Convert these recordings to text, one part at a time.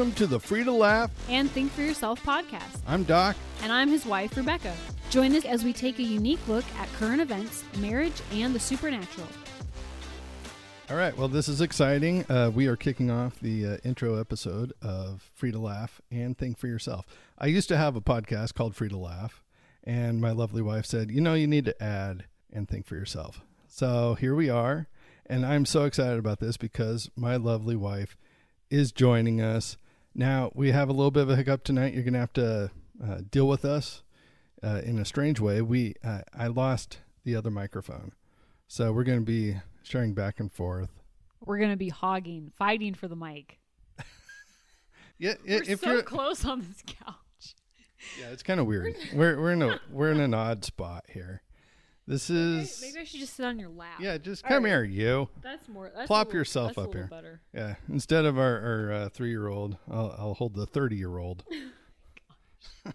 welcome to the Free to Laugh and Think for Yourself podcast. I'm Doc. And I'm his wife, Rebecca. Join us as we take a unique look at current events, marriage, and the supernatural. All right, well, this is exciting. Uh, we are kicking off the uh, intro episode of Free to Laugh and Think for Yourself. I used to have a podcast called Free to Laugh, and my lovely wife said, You know, you need to add and think for yourself. So here we are, and I'm so excited about this because my lovely wife is joining us. Now, we have a little bit of a hiccup tonight. You're going to have to uh, deal with us uh, in a strange way. We uh, I lost the other microphone. So we're going to be sharing back and forth. We're going to be hogging, fighting for the mic. yeah, we're if so you're close on this couch. Yeah, it's kind of weird. we're we're in a we're in an odd spot here. This is maybe, maybe I should just sit on your lap. Yeah, just come right. here, you. That's more. That's Plop little, yourself up here. Better. Yeah, instead of our our uh, three year old, I'll, I'll hold the thirty year old. oh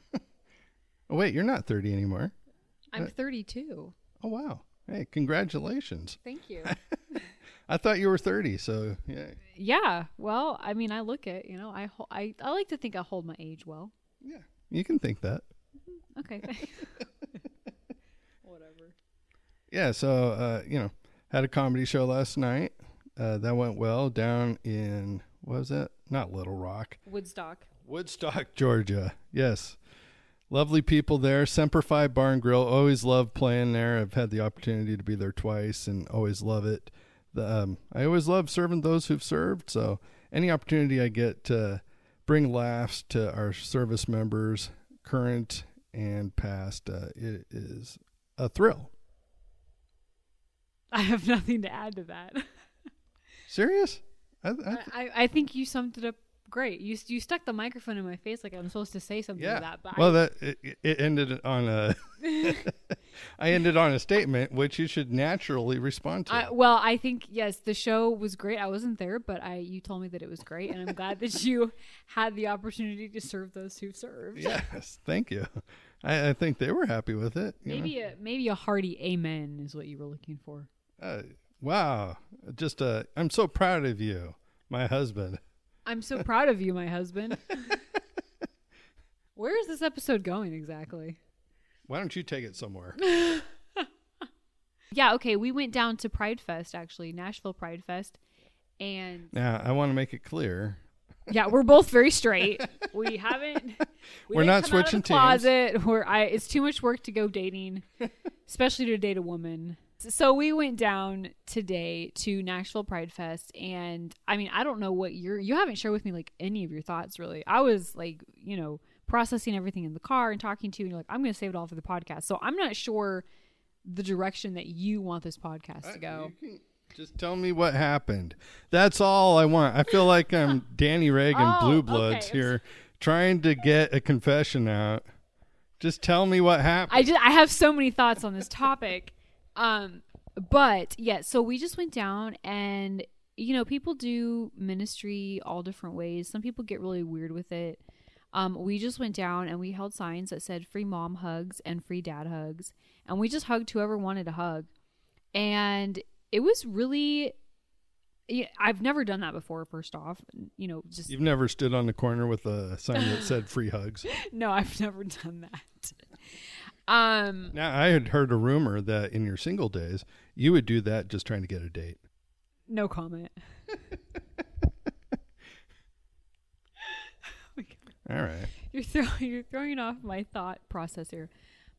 wait, you're not thirty anymore. I'm uh, thirty two. Oh wow! Hey, congratulations. Thank you. I thought you were 30, so yeah. Yeah. Well, I mean, I look at, you know, I I I like to think I hold my age well. Yeah. You can think that. Mm-hmm. Okay. Whatever. Yeah, so uh, you know, had a comedy show last night. Uh, that went well down in what was it? Not Little Rock. Woodstock. Woodstock, Georgia. Yes. Lovely people there. Semper Fi Bar and Grill. Always love playing there. I've had the opportunity to be there twice and always love it. The, um, I always love serving those who've served. So any opportunity I get to bring laughs to our service members, current and past, uh, it is a thrill. I have nothing to add to that. Serious? I, I, I, I think you summed it up great. You you stuck the microphone in my face like I'm supposed to say something yeah. to that. But well, that it, it, ended on a. I ended on a statement which you should naturally respond to. I, well, I think yes, the show was great. I wasn't there, but I you told me that it was great, and I'm glad that you had the opportunity to serve those who served. Yes, thank you. I, I think they were happy with it. Maybe know? a maybe a hearty amen is what you were looking for. Uh, wow, just uh, I'm so proud of you, my husband. I'm so proud of you, my husband. Where is this episode going exactly? Why don't you take it somewhere? yeah, okay. We went down to Pride Fest, actually, Nashville Pride Fest. And now I want to make it clear. Yeah, we're both very straight. We haven't. We are not switching closet. Teams. We're, I, it's too much work to go dating, especially to date a woman. So we went down today to Nashville Pride Fest, and I mean, I don't know what you're. You haven't shared with me like any of your thoughts, really. I was like, you know, processing everything in the car and talking to you, and you're like, I'm going to save it all for the podcast. So I'm not sure the direction that you want this podcast to uh, go. Just tell me what happened. That's all I want. I feel like I'm Danny Reagan, oh, Blue Bloods okay. here, trying to get a confession out. Just tell me what happened. I just I have so many thoughts on this topic. Um, but yeah, so we just went down and you know, people do ministry all different ways. Some people get really weird with it. Um, we just went down and we held signs that said free mom hugs and free dad hugs. And we just hugged whoever wanted a hug. And it was really yeah, I've never done that before. First off, you know, just you've never stood on the corner with a sign that said "free hugs." no, I've never done that. Um, now I had heard a rumor that in your single days you would do that just trying to get a date. No comment. All right. You're throwing you're throwing off my thought process here,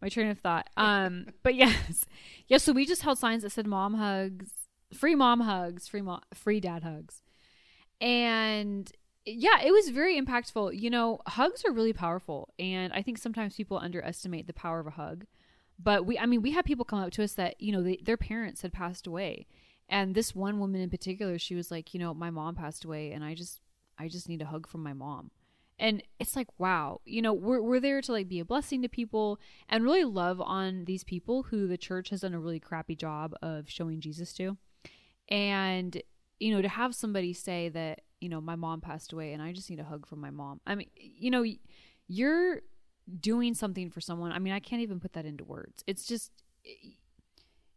my train of thought. Um, but yes, yes. So we just held signs that said "mom hugs," free mom hugs, free mom, free dad hugs, and yeah, it was very impactful. You know, hugs are really powerful, and I think sometimes people underestimate the power of a hug. But we, I mean, we had people come up to us that you know they, their parents had passed away, and this one woman in particular, she was like, you know, my mom passed away, and I just, I just need a hug from my mom. And it's like, wow, you know, we're we're there to like be a blessing to people and really love on these people who the church has done a really crappy job of showing Jesus to. And you know, to have somebody say that you know, my mom passed away and I just need a hug from my mom. I mean, you know, you're doing something for someone. I mean, I can't even put that into words. It's just,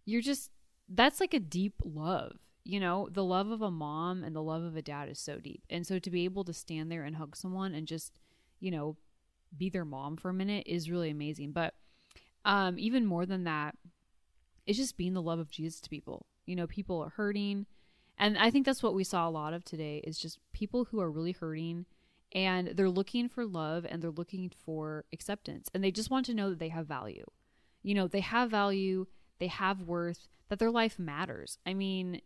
you're just, that's like a deep love. you know, the love of a mom and the love of a dad is so deep. And so to be able to stand there and hug someone and just, you know, be their mom for a minute is really amazing. But um, even more than that, it's just being the love of Jesus to people. You know, people are hurting. And I think that's what we saw a lot of today is just people who are really hurting and they're looking for love and they're looking for acceptance and they just want to know that they have value. You know, they have value, they have worth, that their life matters. I mean,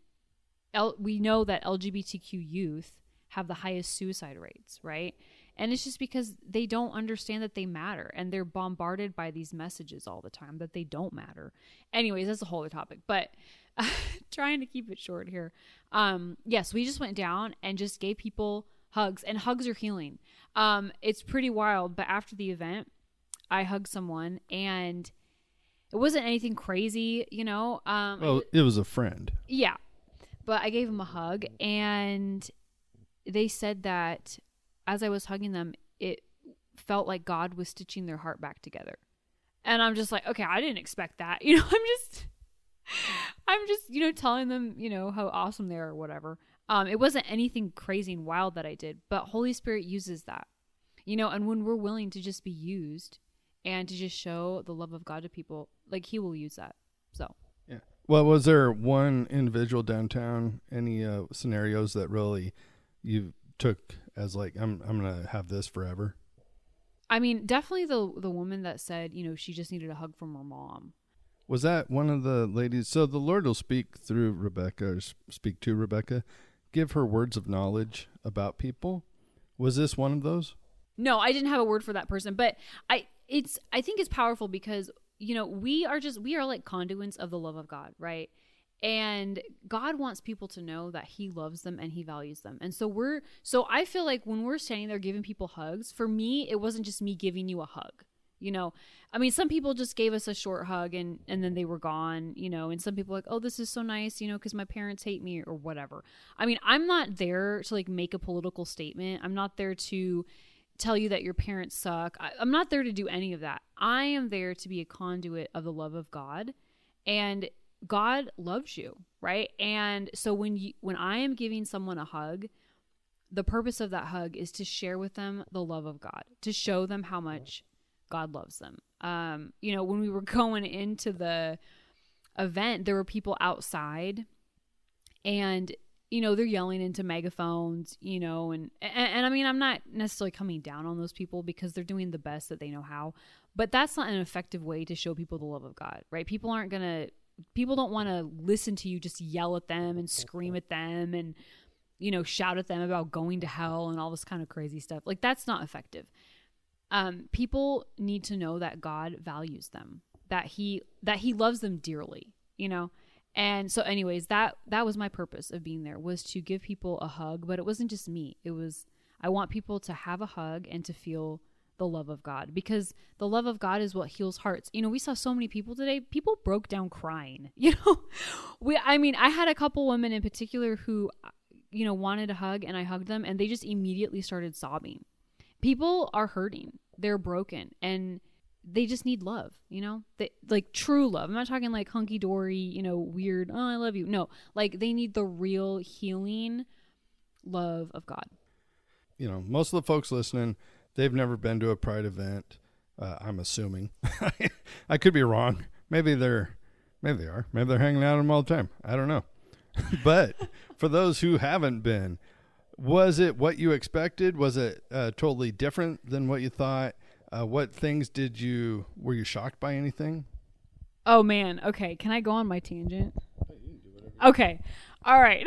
L- we know that LGBTQ youth have the highest suicide rates, right? And it's just because they don't understand that they matter and they're bombarded by these messages all the time that they don't matter. Anyways, that's a whole other topic, but trying to keep it short here. Um, yes, we just went down and just gave people hugs, and hugs are healing. Um, it's pretty wild, but after the event, I hugged someone and it wasn't anything crazy, you know. Um, Well, it was a friend. yeah. But I gave him a hug and they said that as I was hugging them, it felt like God was stitching their heart back together. And I'm just like, okay, I didn't expect that. You know, I'm just I'm just, you know, telling them, you know, how awesome they are or whatever. Um, it wasn't anything crazy and wild that I did, but Holy Spirit uses that. You know, and when we're willing to just be used and to just show the love of God to people, like he will use that. So Yeah. Well, was there one individual downtown? Any uh, scenarios that really you took as like I'm I'm gonna have this forever? I mean, definitely the the woman that said, you know, she just needed a hug from her mom. Was that one of the ladies? So the Lord will speak through Rebecca or speak to Rebecca, give her words of knowledge about people. Was this one of those? No, I didn't have a word for that person, but I it's I think it's powerful because, you know, we are just we are like conduits of the love of God, right? And God wants people to know that he loves them and he values them. And so we're so I feel like when we're standing there giving people hugs, for me it wasn't just me giving you a hug. You know, I mean, some people just gave us a short hug and and then they were gone. You know, and some people like, oh, this is so nice. You know, because my parents hate me or whatever. I mean, I'm not there to like make a political statement. I'm not there to tell you that your parents suck. I, I'm not there to do any of that. I am there to be a conduit of the love of God, and God loves you, right? And so when you when I am giving someone a hug, the purpose of that hug is to share with them the love of God, to show them how much God loves them. Um, you know, when we were going into the event, there were people outside and you know they're yelling into megaphones you know and, and and i mean i'm not necessarily coming down on those people because they're doing the best that they know how but that's not an effective way to show people the love of god right? People aren't gonna people don't want to listen to you just yell at them and scream at them and you know shout at them about going to hell and all this kind of crazy stuff. Like that's not effective um, people need to know that god values them that he that he loves them dearly you know? And so anyways that that was my purpose of being there was to give people a hug but it wasn't just me. It was i want people to have a hug and to feel the love of god because the love of god is what heals hearts. You know we saw so many people today people broke down crying you know? We i mean i had a couple women in particular who you know wanted a hug and i hugged them and they just immediately started sobbing people are hurting they're broken and they just need love, you know? They like true love. I'm not talking like hunky dory, you know, weird, oh, I love you. No, like they need the real healing love of God. You know, most of the folks listening, they've never been to a pride event. Uh, I'm assuming. I could be wrong. Maybe they're, maybe they are. Maybe they're hanging out with them all the time. I don't know. but for those who haven't been, was it what you expected? Was it uh, totally different than what you thought? Uh, what things did you were you shocked by anything? Oh man, okay. Can I go on my tangent? Okay. All right.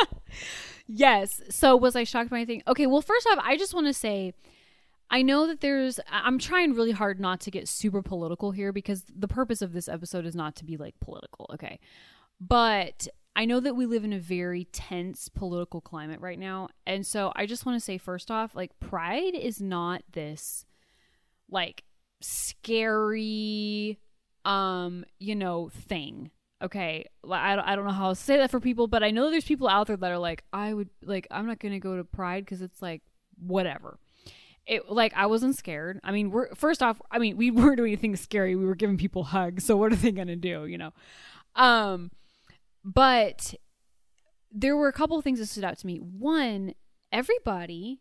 yes. So was I shocked by anything? Okay, well first off, I just want to say I know that there's I'm trying really hard not to get super political here because the purpose of this episode is not to be like political, okay? But I know that we live in a very tense political climate right now. And so I just want to say first off, like pride is not this like scary um, you know, thing. Okay, I, I don't know how to say that for people, but I know there's people out there that are like, I would like, I'm not gonna go to Pride because it's like whatever. It like I wasn't scared. I mean, we're first off, I mean, we weren't doing anything scary. We were giving people hugs. So what are they gonna do? You know, um, but there were a couple of things that stood out to me. One, everybody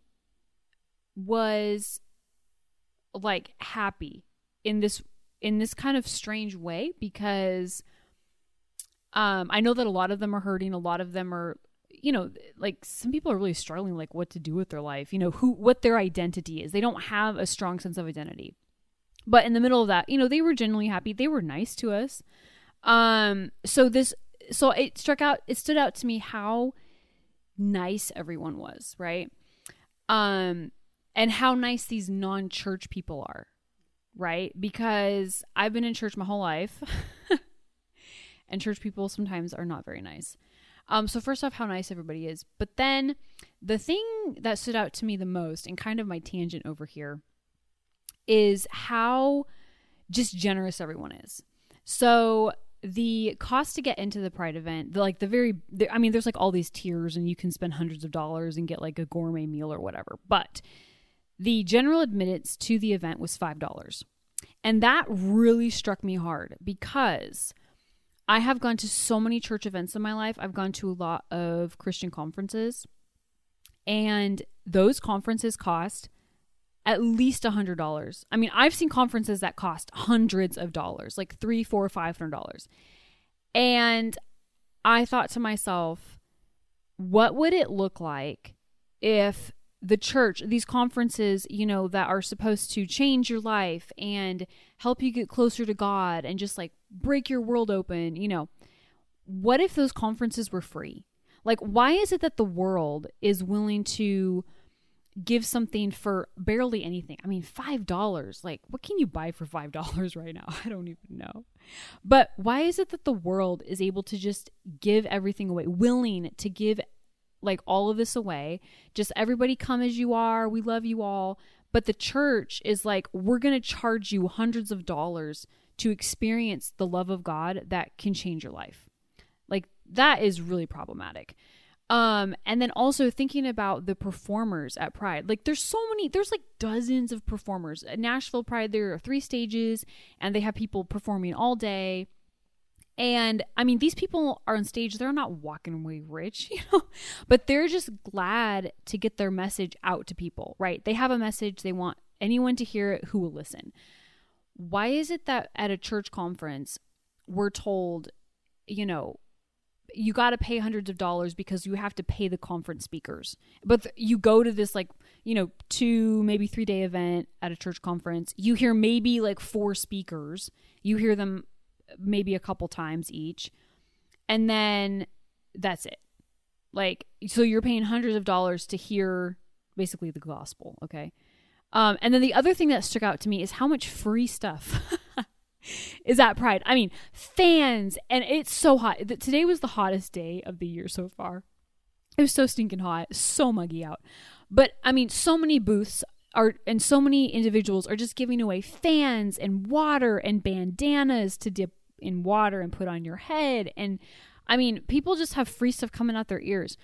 was like happy in this in this kind of strange way because um I know that a lot of them are hurting, a lot of them are you know, like some people are really struggling like what to do with their life, you know, who what their identity is. They don't have a strong sense of identity. But in the middle of that, you know, they were genuinely happy. They were nice to us. Um so this so it struck out it stood out to me how nice everyone was, right? Um and how nice these non-church people are, right? Because I've been in church my whole life. and church people sometimes are not very nice. Um, so first off, how nice everybody is. But then the thing that stood out to me the most, and kind of my tangent over here, is how just generous everyone is. So the cost to get into the pride event the, like the very the, i mean there's like all these tiers and you can spend hundreds of dollars and get like a gourmet meal or whatever but the general admittance to the event was five dollars and that really struck me hard because I have gone to so many church events in my life. I've gone to a lot of Christian conferences, and those conferences cost at least a hundred dollars. I mean, I've seen conferences that cost hundreds of dollars, like three, four, five hundred dollars. And I thought to myself, what would it look like if the church, these conferences, you know, that are supposed to change your life and help you get closer to God and just like break your world open, you know, what if those conferences were free? Like, why is it that the world is willing to give something for barely anything? I mean, $5. Like, what can you buy for $5 right now? I don't even know. But why is it that the world is able to just give everything away, willing to give like all of this away. Just everybody come as you are. We love you all. But the church is like, we're going to charge you hundreds of dollars to experience the love of God that can change your life. Like that is really problematic. Um, and then also thinking about the performers at Pride. Like there's so many, there's like dozens of performers. At Nashville Pride, there are three stages and they have people performing all day. And I mean, these people are on stage, they're not walking away rich, you know, but they're just glad to get their message out to people, right? They have a message, they want anyone to hear it who will listen. Why is it that at a church conference, we're told, you know, you got to pay hundreds of dollars because you have to pay the conference speakers. But th- you go to this, like, you know, two, maybe three day event at a church conference, you hear maybe like four speakers, you hear them maybe a couple times each. And then that's it. Like, so you're paying hundreds of dollars to hear basically the gospel, okay? Um, and then the other thing that stuck out to me is how much free stuff is at Pride. I mean, fans, and it's so hot. Today was the hottest day of the year so far. It was so stinking hot, so muggy out. But I mean, so many booths are and so many individuals are just giving away fans and water and bandanas to dip in water and put on your head. And I mean, people just have free stuff coming out their ears.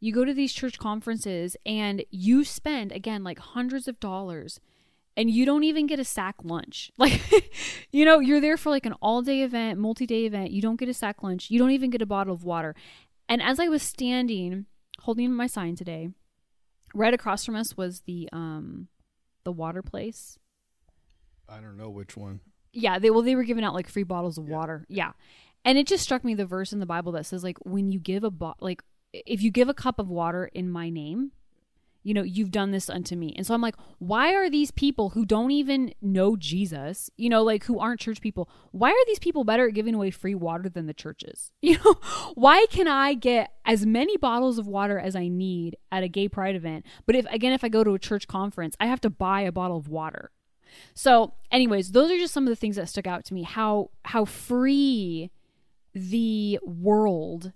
You go to these church conferences and you spend, again, like hundreds of dollars and you don't even get a sack lunch. Like, you know, you're there for like an all day event, multi day event. You don't get a sack lunch. You don't even get a bottle of water. And as I was standing holding my sign today, right across from us was the um the water place. I don't know which one. Yeah, they well they were giving out like free bottles of yeah. water. Yeah. And it just struck me the verse in the Bible that says like when you give a bo- like if you give a cup of water in my name, you know, you've done this unto me. And so I'm like, why are these people who don't even know Jesus, you know, like who aren't church people, why are these people better at giving away free water than the churches? You know, why can I get as many bottles of water as I need at a gay pride event? But if, again, if I go to a church conference, I have to buy a bottle of water. So, anyways, those are just some of the things that stuck out to me. How how free the world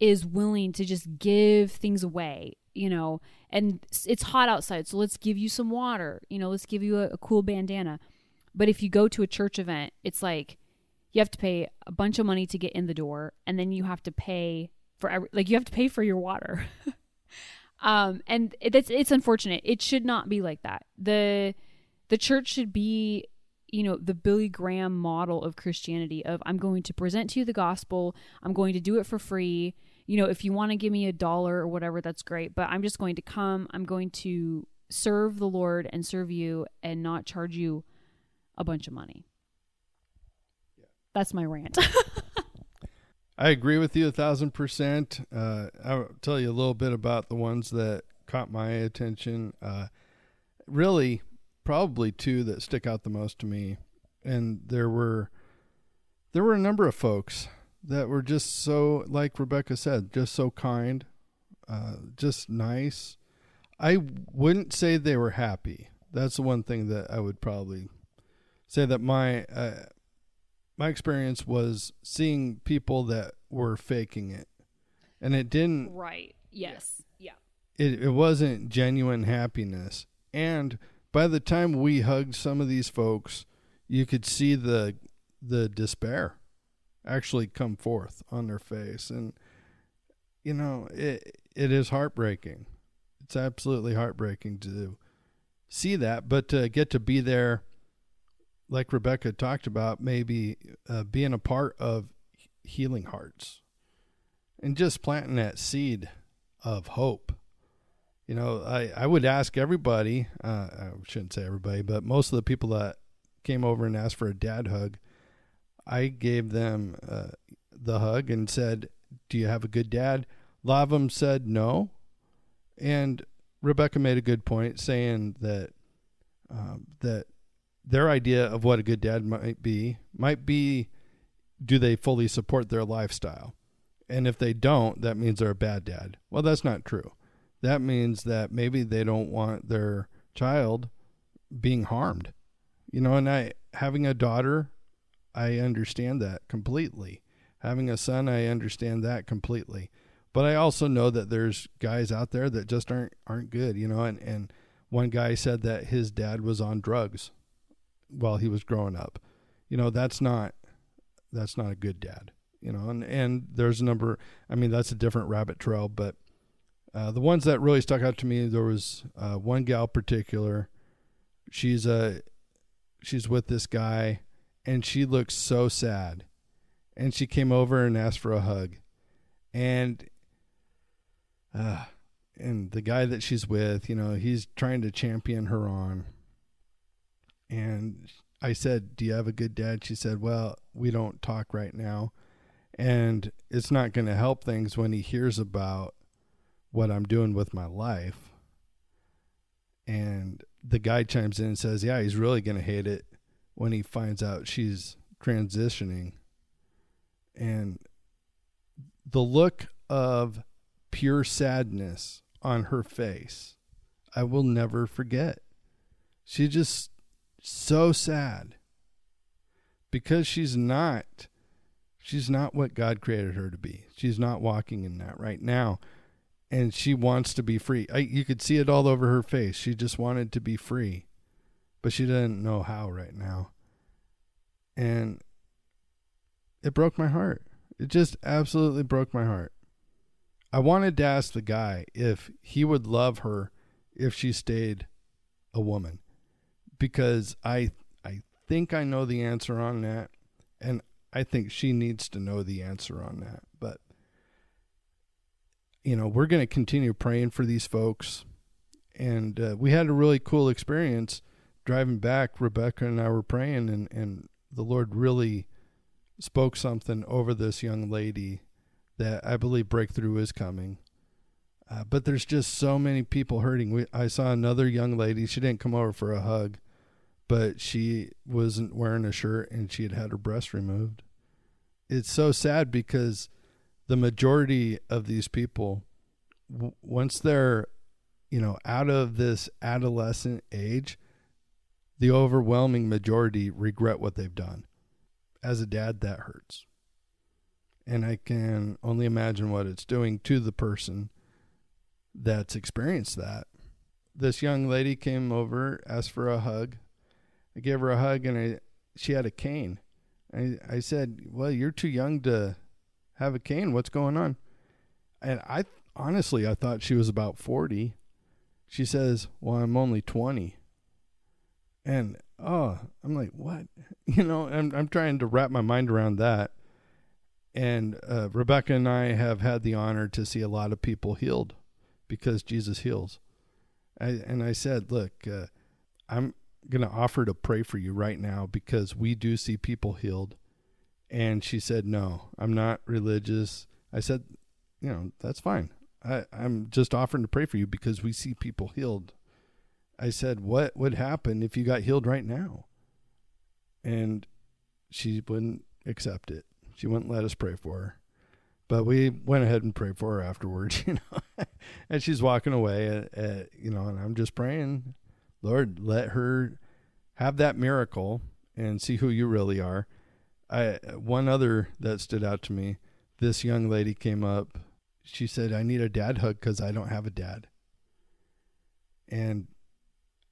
is willing to just give things away, you know, and it's hot outside, so let's give you some water, you know, let's give you a, a cool bandana. But if you go to a church event, it's like you have to pay a bunch of money to get in the door, and then you have to pay for every, like you have to pay for your water. um, and it's it's unfortunate. It should not be like that. the The church should be you know the billy graham model of christianity of i'm going to present to you the gospel i'm going to do it for free you know if you want to give me a dollar or whatever that's great but i'm just going to come i'm going to serve the lord and serve you and not charge you a bunch of money that's my rant I agree with you a thousand percent. Uh, I'll tell you a little bit about the ones that caught my attention. Uh, really, probably two that stick out the most to me, and there were there were a number of folks that were just so, like Rebecca said, just so kind, uh, just nice. I wouldn't say they were happy. That's the one thing that I would probably say that my uh, my experience was seeing people that were faking it, and it didn't. right yes yeah It it wasn't genuine happiness, and by the time we hugged some of these folks, you could see the the despair actually come forth on their face, and you know it it is heartbreaking. It's absolutely heartbreaking to see that, but to get to be there like Rebecca talked about, maybe uh, being a part of healing hearts and just planting that seed of hope. You know, I, I would ask everybody, uh, I shouldn't say everybody, but most of the people that came over and asked for a dad hug, I gave them uh, the hug and said, Do you have a good dad? A lot of them said no. And Rebecca made a good point saying that um, that their idea of what a good dad might be might be do they fully support their lifestyle? And if they don't, that means they're a bad dad. Well, that's not true. That means that maybe they don't want their child being harmed. You know, and I having a daughter, I understand that completely. Having a son, I understand that completely. But I also know that there's guys out there that just aren't aren't good, you know, and and one guy said that his dad was on drugs while he was growing up. You know, that's not that's not a good dad. You know, and and there's a number. I mean, that's a different rabbit trail, but uh, the ones that really stuck out to me, there was uh, one gal particular. She's a she's with this guy, and she looked so sad, and she came over and asked for a hug, and uh, and the guy that she's with, you know, he's trying to champion her on, and I said, "Do you have a good dad?" She said, "Well, we don't talk right now." And it's not going to help things when he hears about what I'm doing with my life. And the guy chimes in and says, "Yeah, he's really going to hate it when he finds out she's transitioning." And the look of pure sadness on her face, I will never forget. she's just so sad because she's not she's not what God created her to be. She's not walking in that right now and she wants to be free. I, you could see it all over her face. She just wanted to be free, but she didn't know how right now. And it broke my heart. It just absolutely broke my heart. I wanted to ask the guy if he would love her if she stayed a woman because I I think I know the answer on that and I think she needs to know the answer on that. But you know, we're going to continue praying for these folks and uh, we had a really cool experience driving back Rebecca and I were praying and and the Lord really spoke something over this young lady that I believe breakthrough is coming. Uh, but there's just so many people hurting. We, I saw another young lady. She didn't come over for a hug, but she wasn't wearing a shirt and she had had her breast removed. It's so sad because the majority of these people, w- once they're, you know, out of this adolescent age, the overwhelming majority regret what they've done. As a dad, that hurts. And I can only imagine what it's doing to the person that's experienced that. This young lady came over, asked for a hug. I gave her a hug and I, she had a cane. I, I said, Well, you're too young to have a cane. What's going on? And I honestly, I thought she was about 40. She says, Well, I'm only 20. And oh, I'm like, what? You know, I'm I'm trying to wrap my mind around that. And uh, Rebecca and I have had the honor to see a lot of people healed because Jesus heals. I, and I said, look, uh, I'm going to offer to pray for you right now because we do see people healed. And she said, no, I'm not religious. I said, you know, that's fine. I, I'm just offering to pray for you because we see people healed. I said, what would happen if you got healed right now? And she wouldn't accept it. She wouldn't let us pray for her. But we went ahead and prayed for her afterwards, you know. and she's walking away, uh, uh, you know, and I'm just praying, Lord, let her have that miracle and see who you really are. I one other that stood out to me. This young lady came up. She said, "I need a dad hug because I don't have a dad." And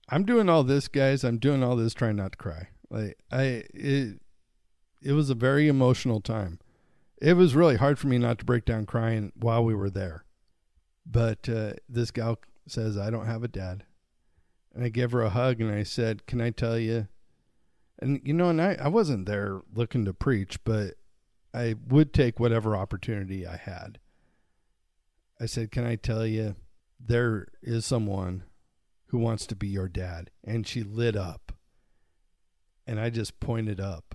I'm doing all this, guys. I'm doing all this trying not to cry. Like I, it, it was a very emotional time. It was really hard for me not to break down crying while we were there. But uh, this gal says, I don't have a dad. And I gave her a hug and I said, Can I tell you? And, you know, and I, I wasn't there looking to preach, but I would take whatever opportunity I had. I said, Can I tell you, there is someone who wants to be your dad? And she lit up. And I just pointed up.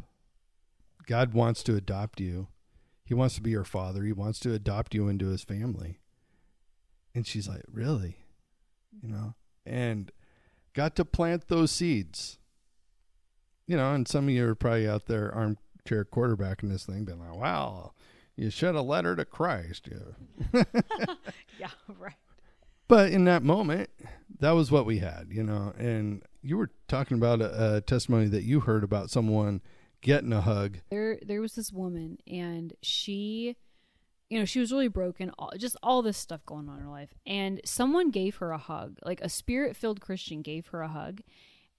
God wants to adopt you. He wants to be your father. He wants to adopt you into his family. And she's like, Really? You know? And got to plant those seeds. You know, and some of you are probably out there armchair quarterbacking this thing, being like, Wow, you should have led her to Christ. Yeah. yeah, right. But in that moment, that was what we had, you know. And you were talking about a, a testimony that you heard about someone getting a hug. There, there was this woman, and she, you know, she was really broken. All, just all this stuff going on in her life, and someone gave her a hug. Like a spirit-filled Christian gave her a hug,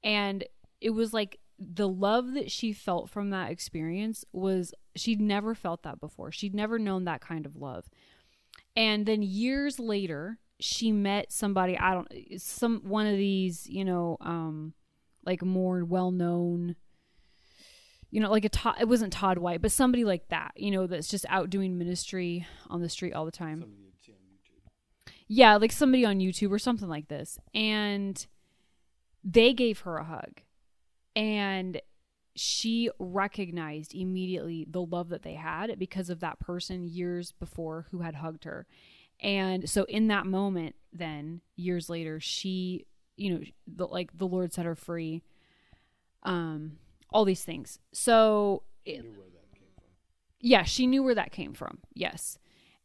and it was like the love that she felt from that experience was she'd never felt that before. She'd never known that kind of love. And then years later, she met somebody, I don't some one of these, you know, um like more well-known you know, like a Todd, it wasn't Todd White, but somebody like that, you know, that's just out doing ministry on the street all the time. Yeah, like somebody on YouTube or something like this. And they gave her a hug. And she recognized immediately the love that they had because of that person years before who had hugged her. And so in that moment, then years later, she, you know, the, like the Lord set her free. Um, all these things. So, it, yeah, she knew where that came from. Yes.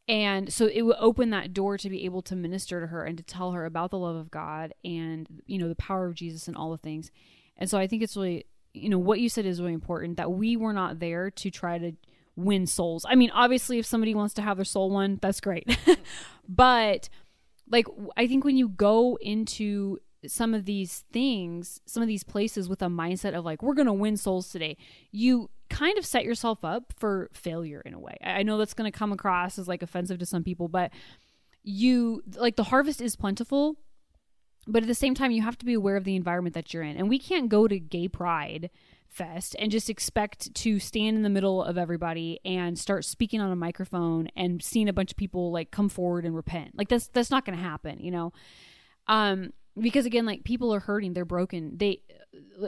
And so it would open that door to be able to minister to her and to tell her about the love of God and, you know, the power of Jesus and all the things. And so I think it's really, you know, what you said is really important that we were not there to try to win souls. I mean, obviously, if somebody wants to have their soul won, that's great. but like, I think when you go into some of these things, some of these places with a mindset of like, we're going to win souls today, you kind of set yourself up for failure in a way. I know that's going to come across as like offensive to some people, but you like the harvest is plentiful, but at the same time, you have to be aware of the environment that you're in. And we can't go to gay pride fest and just expect to stand in the middle of everybody and start speaking on a microphone and seeing a bunch of people like come forward and repent. Like that's that's not going to happen, you know. Um because again like people are hurting. They're broken. They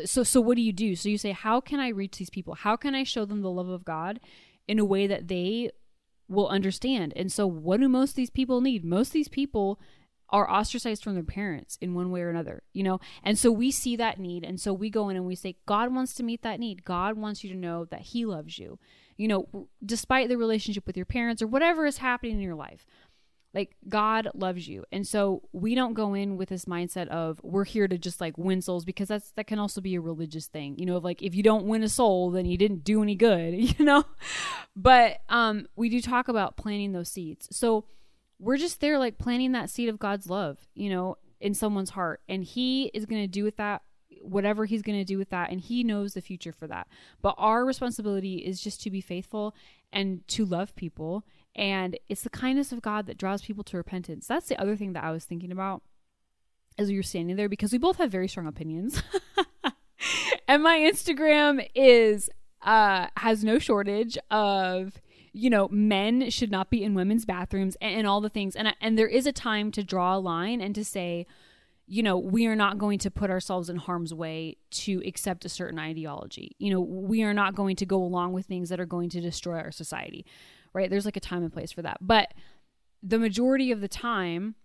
so so what do you do? So you say how can i reach these people? How can i show them the love of god in a way that they will understand? And so what do most of these people need? Most of these people are ostracized from their parents in one way or another you know and so we see that need and so we go in and we say god wants to meet that need god wants you to know that he loves you you know despite the relationship with your parents or whatever is happening in your life like God loves you. And so we don't go in with this mindset of we're here to just like win souls because that's that can also be a religious thing. You know, of like if you don't win a soul, then you didn't do any good, you know? But um we do talk about planting those seeds. So we're just there like planting that seed of God's love, you know, in someone's heart. And he is going to do with that whatever he's going to do with that and he knows the future for that. But our responsibility is just to be faithful and to love people and it's the kindness of God that draws people to repentance. That's the other thing that I was thinking about as we were standing there because we both have very strong opinions. and my Instagram is uh has no shortage of you know men should not be in women's bathrooms and, and all the things and and there is a time to draw a line and to say you know we are not going to put ourselves in harm's way to accept a certain ideology you know we are not going to go along with things that are going to destroy our society right there's like a time and place for that but the majority of the time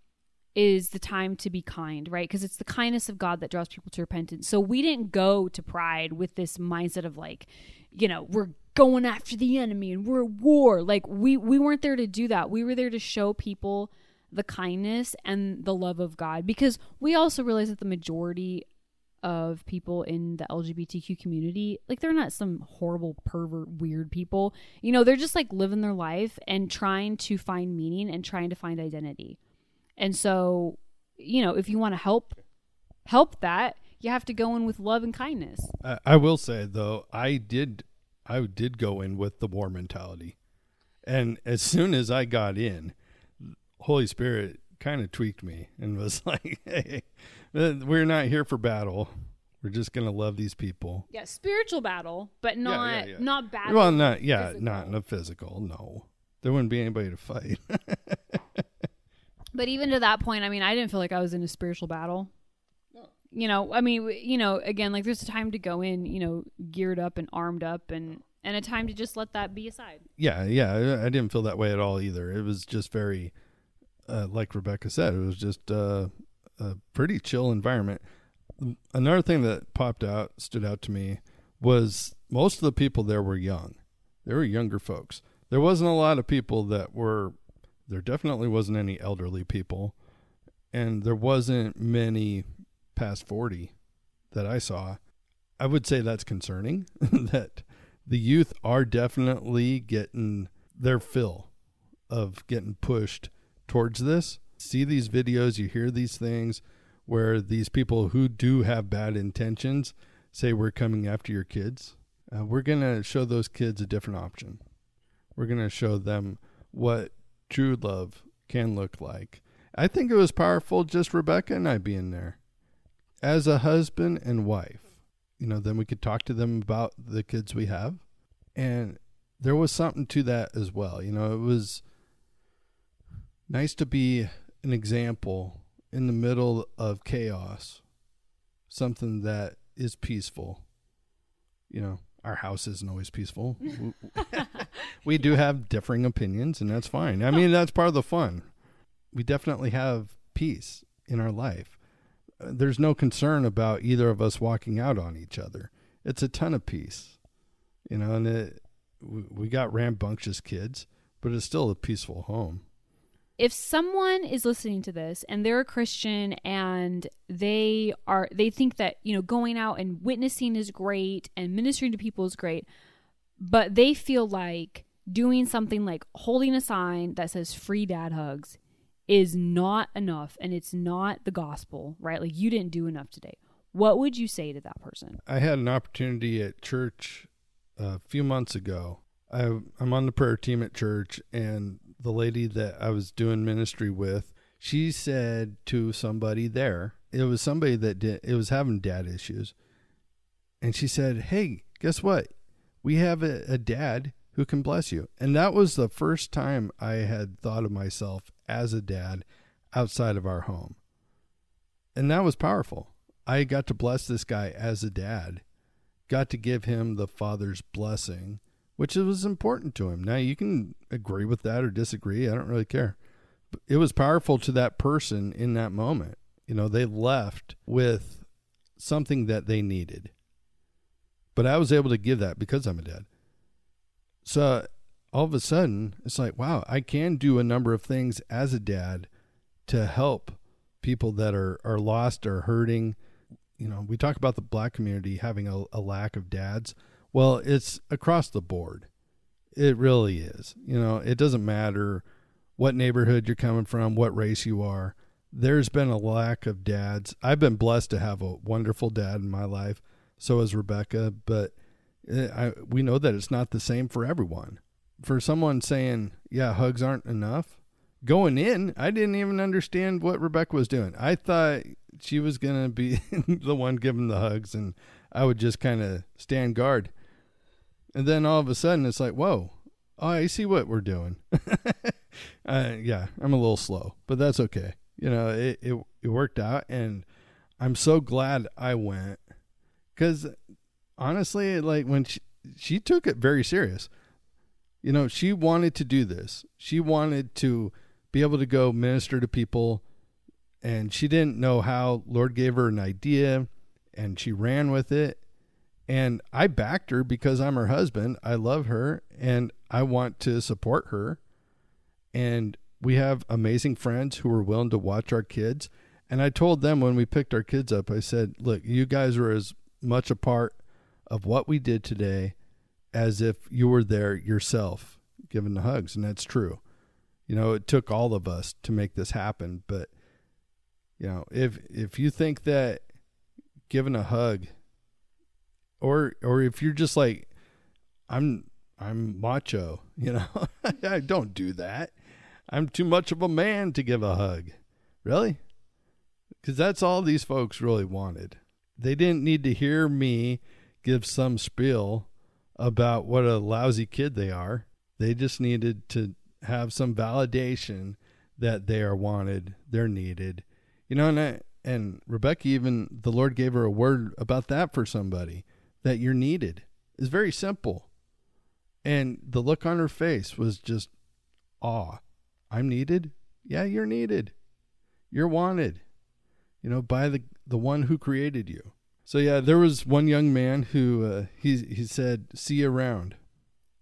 is the time to be kind, right? Because it's the kindness of God that draws people to repentance. So we didn't go to pride with this mindset of like, you know, we're going after the enemy and we're at war. Like we we weren't there to do that. We were there to show people the kindness and the love of God because we also realize that the majority of people in the LGBTQ community, like they're not some horrible pervert weird people. You know, they're just like living their life and trying to find meaning and trying to find identity. And so, you know, if you want to help help that, you have to go in with love and kindness. I, I will say though, I did, I did go in with the war mentality, and as soon as I got in, Holy Spirit kind of tweaked me and was like, "Hey, uh, we're not here for battle. We're just gonna love these people." Yeah, spiritual battle, but not yeah, yeah. not battle. Well, not yeah, physical. not in a physical. No, there wouldn't be anybody to fight. But even to that point, I mean, I didn't feel like I was in a spiritual battle. You know, I mean, you know, again, like there's a time to go in, you know, geared up and armed up, and and a time to just let that be aside. yeah, yeah, I, didn't feel that way at all either. It was just very, uh, like Rebecca said, it was just uh, a pretty chill environment. Another thing that popped out, stood out to me, was most of the people there were young. They were younger folks. There wasn't a lot of people that were. There definitely wasn't any elderly people, and there wasn't many past forty that I saw. I would say that's concerning. that the youth are definitely getting their fill of getting pushed towards this. See these videos, you hear these things where these people who do have bad intentions say we're coming after your kids. Uh, we're going to show those kids a different option. We're going to show them what true love can look like. I think it was powerful just Rebecca and I being there as a husband and wife. You know, then we could talk to them about the kids we have. And there was something to that as well. You know, it was nice to be an example in the middle of chaos, something that is peaceful. You know, our house isn't always peaceful. we do have differing opinions, and that's fine. I mean, that's part of the fun. We definitely have peace in our life. There's no concern about either of us walking out on each other. It's a ton of peace, you know, and it, we got rambunctious kids, but it's still a peaceful home. if someone is listening to this and they're a Christian and they are they think that, you know, going out and witnessing is great and ministering to people is great, but they feel like doing something like holding a sign that says free dad hugs is not enough and it's not the gospel, right? Like you didn't do enough today. What would you say to that person? I had an opportunity at church uh, a few months ago. I, I'm on the prayer team at church, and the lady that I was doing ministry with, she said to somebody there, it was somebody that did, it was having dad issues, and she said, "Hey, guess what? We have a, a dad who can bless you." And that was the first time I had thought of myself as a dad outside of our home, and that was powerful. I got to bless this guy as a dad, got to give him the father's blessing, which was important to him. Now you can agree with that or disagree. I don't really care. But it was powerful to that person in that moment. You know, they left with something that they needed. But I was able to give that because I'm a dad. So all of a sudden, it's like, wow, I can do a number of things as a dad to help people that are, are lost or hurting. You know, we talk about the black community having a, a lack of dads. Well, it's across the board. It really is. You know, it doesn't matter what neighborhood you're coming from, what race you are. There's been a lack of dads. I've been blessed to have a wonderful dad in my life. So has Rebecca, but eh, I, we know that it's not the same for everyone. For someone saying, "Yeah, hugs aren't enough," going in, I didn't even understand what Rebecca was doing. I thought she was gonna be the one giving the hugs, and I would just kind of stand guard. And then all of a sudden, it's like, whoa, oh, I see what we're doing. uh, yeah, I'm a little slow, but that's okay. You know, it, it, it worked out. And I'm so glad I went because honestly, like when she, she took it very serious, you know, she wanted to do this. She wanted to be able to go minister to people and she didn't know how. Lord gave her an idea and she ran with it. And I backed her because I'm her husband. I love her and I want to support her. And we have amazing friends who are willing to watch our kids. And I told them when we picked our kids up, I said, look, you guys are as much a part of what we did today as if you were there yourself giving the hugs. And that's true. You know, it took all of us to make this happen. But, you know, if if you think that giving a hug or or if you're just like I'm I'm macho, you know. I don't do that. I'm too much of a man to give a hug. Really? Cuz that's all these folks really wanted. They didn't need to hear me give some spiel about what a lousy kid they are. They just needed to have some validation that they are wanted, they're needed. You know, and I, and Rebecca even the Lord gave her a word about that for somebody that you're needed. It's very simple. And the look on her face was just awe. I'm needed? Yeah, you're needed. You're wanted. You know, by the the one who created you. So yeah, there was one young man who uh, he he said, "See you around,"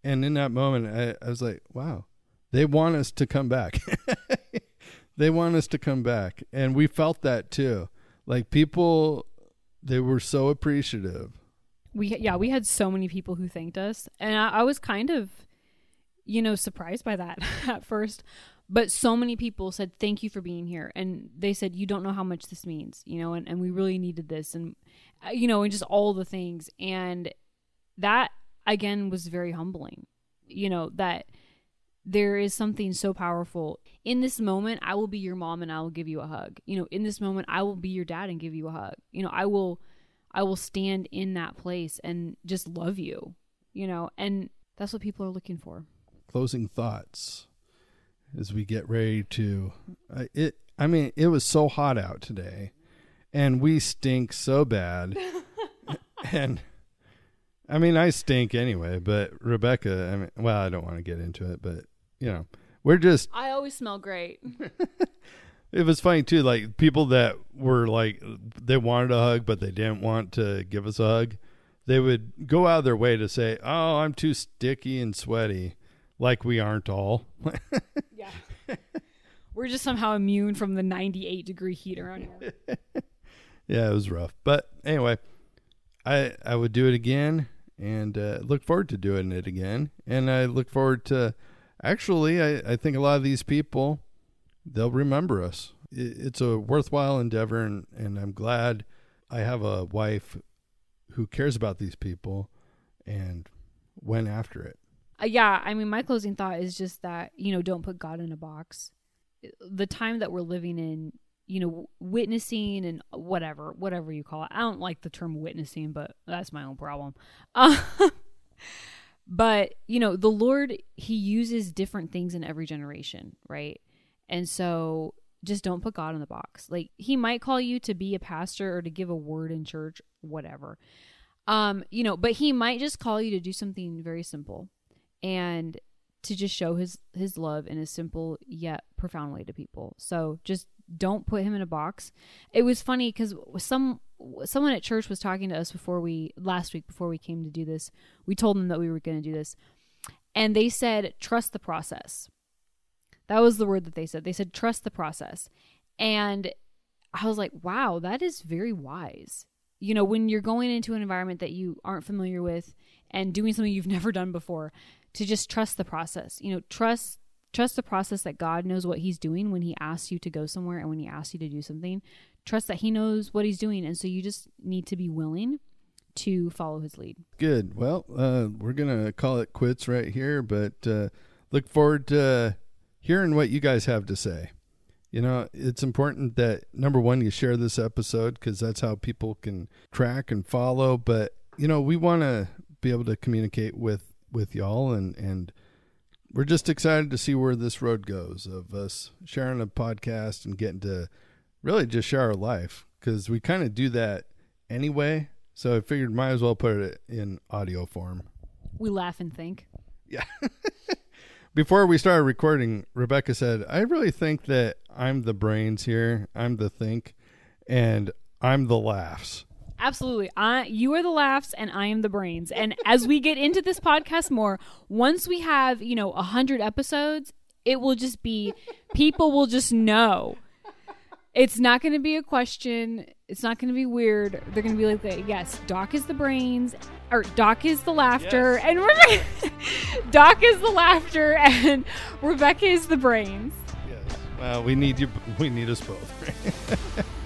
and in that moment, I, I was like, "Wow, they want us to come back. they want us to come back," and we felt that too. Like people, they were so appreciative. We yeah we had so many people who thanked us. And I, I, was kind of you know surprised by that at first but so many people said thank you for being here. And they said you don't know how much this means you know and, and we really needed this and uh, you know and just all the things. And that again was very humbling you know that there is something so powerful. In this moment i will be your mom and i will give you a hug. You know in this moment i will be your dad and give you a hug. You know i will I will stand in that place and just love you, you know, and that's what people are looking for. Closing thoughts as we get ready to uh, it I mean, it was so hot out today and we stink so bad. and I mean, I stink anyway, but Rebecca, I mean, well, I don't want to get into it, but you know, we're just I always smell great. it was funny too like people that were like they wanted a hug but they didn't want to give us a hug they would go out of their way to say oh i'm too sticky and sweaty like we aren't all. Yeah. We're just somehow immune from the 98 degree heat around here. Yeah it was rough. But anyway i i would do it again and uh, look forward to doing it again. And i look forward to actually I, I think a lot of these people they'll remember us. It's a worthwhile endeavor, and, and I'm glad I have a wife who cares about these people and went after it. Uh, yeah, I mean, my closing thought is just that, you know, don't put God in a box. The time that we're living in, you know, witnessing and whatever, whatever you call it. I don't like the term witnessing, but that's my own problem. Uh, but, you know, the Lord, He uses different things in every generation, right? And so just don't put God in the box. Like he might call you to be a pastor or to give a word in church, whatever. Um, you know, but he might just call you to do something very simple and to just show his his love in a simple yet profound way to people. So just don't put him in a box. It was funny cuz some someone at church was talking to us before we last week before we came to do this. We told them that we were going to do this. And they said trust the process. That was the word that they said. They said, trust the process. And I was like, wow, that is very wise. You know, when you're going into an environment that you aren't familiar with and doing something you've never done before, to just trust the process. You know, trust trust the process that God knows what he's doing when he asks you to go somewhere and when he asks you to do something. Trust that he knows what he's doing and so you just need to be willing to follow his lead. Good. Well, uh, we're going to call it quits right here, but uh, look forward to hearing what you guys have to say. You know, it's important that number one, you share this episode because that's how people can track and follow. But you know, we want to be able to communicate with with y'all, and and we're just excited to see where this road goes of us sharing a podcast and getting to really just share our life because we kind of do that anyway. So I figured might as well put it in audio form. We laugh and think. Yeah. Before we started recording, Rebecca said, I really think that I'm the brains here. I'm the think, and I'm the laughs. Absolutely. I you are the laughs and I am the brains. And as we get into this podcast more, once we have, you know, a hundred episodes, it will just be people will just know. It's not going to be a question. It's not going to be weird. They're going to be like, yes, Doc is the brains, or Doc is the laughter, Yes. and Rebecca, Doc is the laughter, and Rebecca is the brains. Yes. Well, we need you. We need us both.